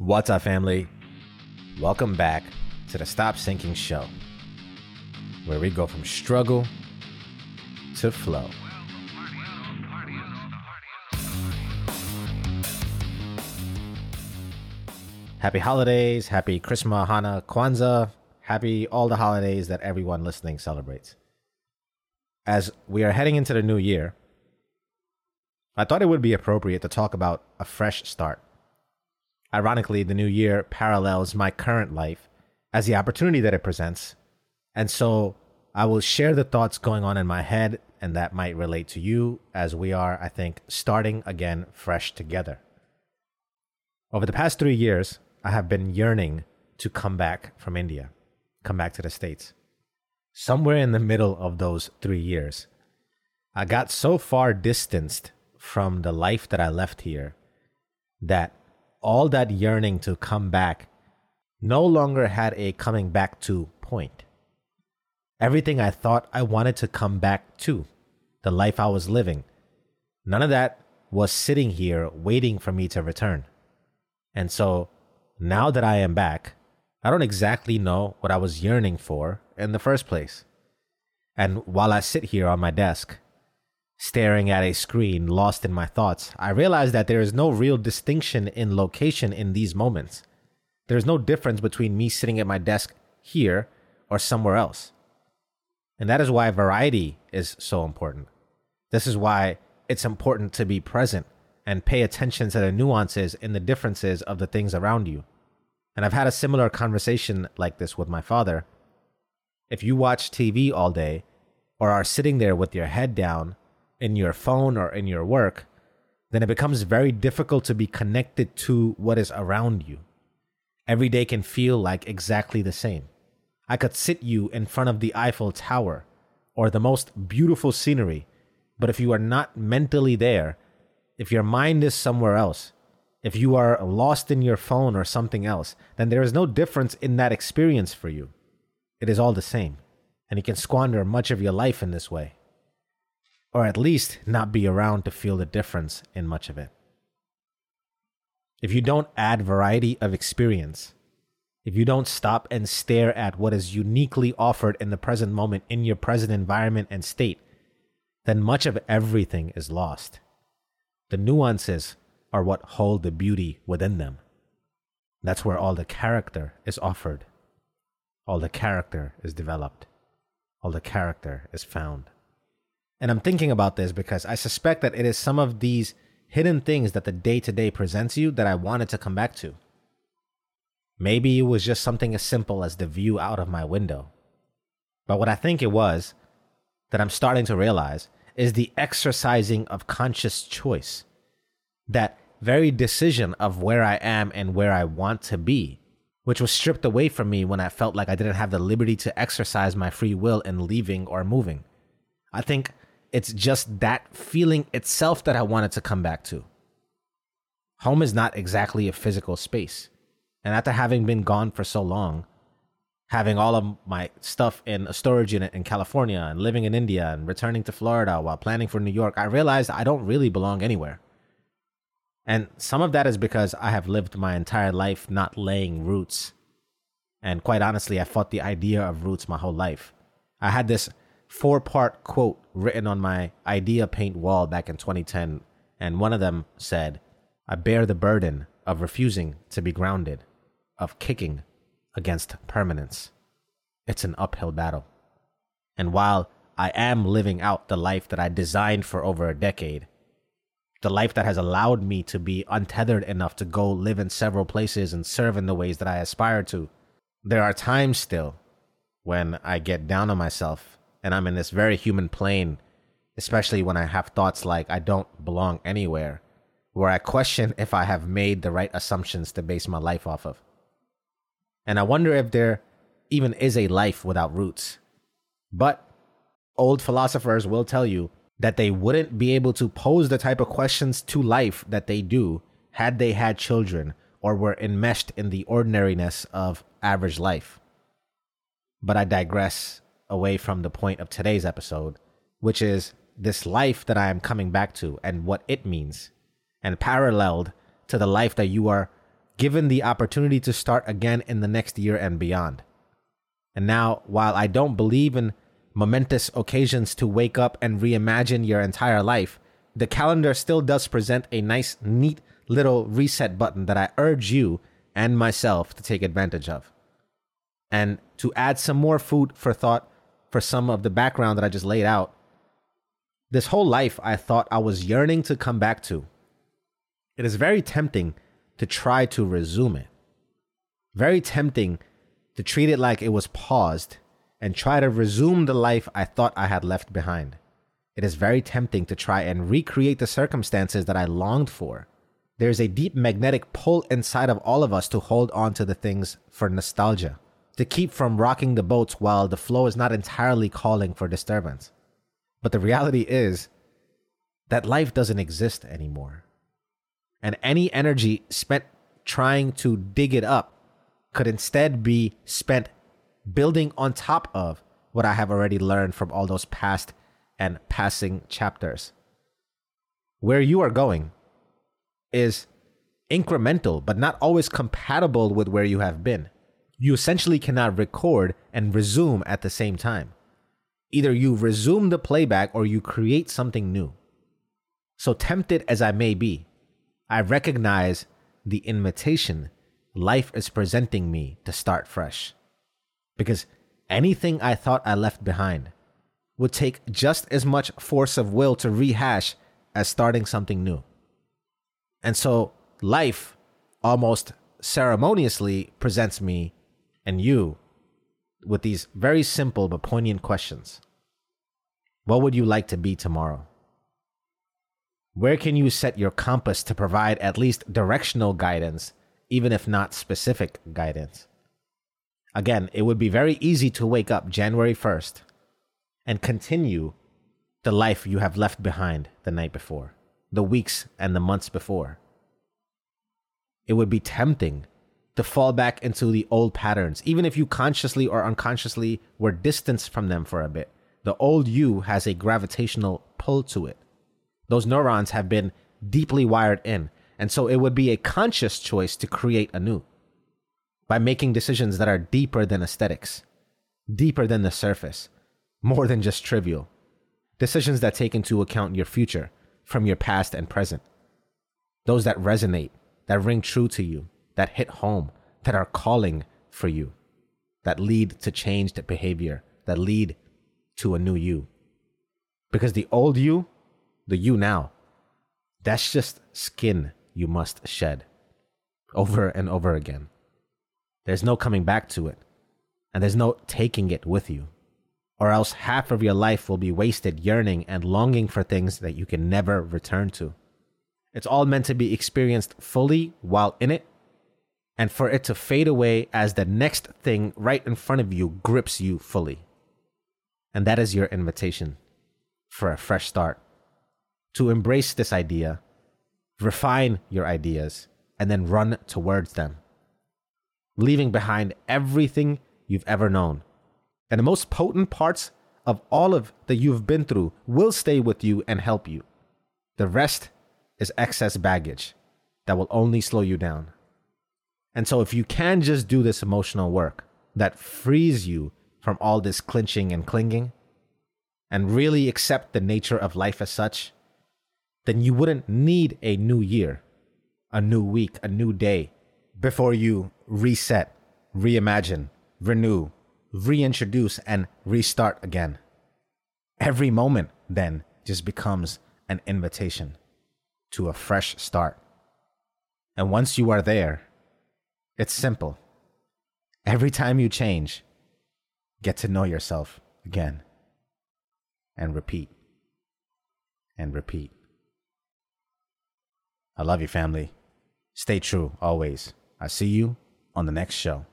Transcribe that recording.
What's up, family? Welcome back to the Stop Sinking Show, where we go from struggle to flow. Happy holidays, happy Christmas, Hanukkah, Kwanzaa, happy all the holidays that everyone listening celebrates. As we are heading into the new year, I thought it would be appropriate to talk about a fresh start. Ironically, the new year parallels my current life as the opportunity that it presents. And so I will share the thoughts going on in my head and that might relate to you as we are, I think, starting again fresh together. Over the past three years, I have been yearning to come back from India, come back to the States. Somewhere in the middle of those three years, I got so far distanced from the life that I left here that all that yearning to come back no longer had a coming back to point. Everything I thought I wanted to come back to, the life I was living, none of that was sitting here waiting for me to return. And so now that I am back, I don't exactly know what I was yearning for in the first place. And while I sit here on my desk, staring at a screen, lost in my thoughts, I realize that there is no real distinction in location in these moments. There's no difference between me sitting at my desk here or somewhere else. And that is why variety is so important. This is why it's important to be present and pay attention to the nuances and the differences of the things around you. And I've had a similar conversation like this with my father. If you watch TV all day or are sitting there with your head down in your phone or in your work, then it becomes very difficult to be connected to what is around you. Every day can feel like exactly the same. I could sit you in front of the Eiffel Tower or the most beautiful scenery, but if you are not mentally there, if your mind is somewhere else, if you are lost in your phone or something else, then there is no difference in that experience for you. It is all the same, and you can squander much of your life in this way or at least not be around to feel the difference in much of it. If you don't add variety of experience, if you don't stop and stare at what is uniquely offered in the present moment in your present environment and state, then much of everything is lost. The nuances are what hold the beauty within them. That's where all the character is offered. All the character is developed. All the character is found. And I'm thinking about this because I suspect that it is some of these hidden things that the day to day presents you that I wanted to come back to. Maybe it was just something as simple as the view out of my window. But what I think it was that I'm starting to realize is the exercising of conscious choice. That very decision of where I am and where I want to be, which was stripped away from me when I felt like I didn't have the liberty to exercise my free will in leaving or moving. I think it's just that feeling itself that I wanted to come back to. Home is not exactly a physical space. And after having been gone for so long, having all of my stuff in a storage unit in California and living in India and returning to Florida while planning for New York, I realized I don't really belong anywhere. And some of that is because I have lived my entire life not laying roots. And quite honestly, I fought the idea of roots my whole life. I had this four part quote written on my idea paint wall back in 2010, and one of them said, I bear the burden of refusing to be grounded, of kicking against permanence. It's an uphill battle. And while I am living out the life that I designed for over a decade, the life that has allowed me to be untethered enough to go live in several places and serve in the ways that I aspire to, there are times still when I get down on myself and I'm in this very human plane, especially when I have thoughts like I don't belong anywhere, where I question if I have made the right assumptions to base my life off of. And I wonder if there even is a life without roots. But old philosophers will tell you that they wouldn't be able to pose the type of questions to life that they do had they had children or were enmeshed in the ordinariness of average life. But I digress away from the point of today's episode, which is this life that I am coming back to and what it means, and paralleled to the life that you are given the opportunity to start again in the next year and beyond. And now, while I don't believe in momentous occasions to wake up and reimagine your entire life, the calendar still does present a nice, neat little reset button that I urge you and myself to take advantage of. And to add some more food for thought for some of the background that I just laid out, this whole life I thought I was yearning to come back to. It is very tempting to try to resume it. Very tempting to treat it like it was paused and try to resume the life I thought I had left behind. It is very tempting to try and recreate the circumstances that I longed for. There's a deep magnetic pull inside of all of us to hold on to the things for nostalgia, to keep from rocking the boats while the flow is not entirely calling for disturbance. But the reality is that life doesn't exist anymore. And any energy spent trying to dig it up could instead be spent building on top of what I have already learned from all those past and passing chapters. Where you are going is incremental, but not always compatible with where you have been. You essentially cannot record and resume at the same time. Either you resume the playback or you create something new. So tempted as I may be, I recognize the invitation life is presenting me to start fresh. Because anything I thought I left behind would take just as much force of will to rehash as starting something new. And so life almost ceremoniously presents me and you with these very simple but poignant questions. What would you like to be tomorrow? Where can you set your compass to provide at least directional guidance, even if not specific guidance? Again, it would be very easy to wake up January 1st and continue the life you have left behind the night before, the weeks and the months before. It would be tempting to fall back into the old patterns, even if you consciously or unconsciously were distanced from them for a bit. The old you has a gravitational pull to it. Those neurons have been deeply wired in, and so it would be a conscious choice to create anew by making decisions that are deeper than aesthetics, deeper than the surface, more than just trivial. Decisions that take into account your future from your past and present. Those that resonate, that ring true to you, that hit home, that are calling for you, that lead to changed behavior, that lead to a new you. Because the old you, the you now, that's just skin you must shed over and over again. There's no coming back to it, and there's no taking it with you, or else half of your life will be wasted yearning and longing for things that you can never return to. It's all meant to be experienced fully while in it and for it to fade away as the next thing right in front of you grips you fully. And that is your invitation for a fresh start. To embrace this idea, refine your ideas, and then run towards them, leaving behind everything you've ever known. And the most potent parts of all of that you've been through will stay with you and help you. The rest is excess baggage that will only slow you down. And so, if you can just do this emotional work that frees you from all this clinching and clinging and really accept the nature of life as such, then you wouldn't need a new year, a new week, a new day before you reset, reimagine, renew, reintroduce, and restart again. Every moment then just becomes an invitation to a fresh start. And once you are there, it's simple. Every time you change, get to know yourself again and repeat and repeat. I love you, family. Stay true always. I see you on the next show.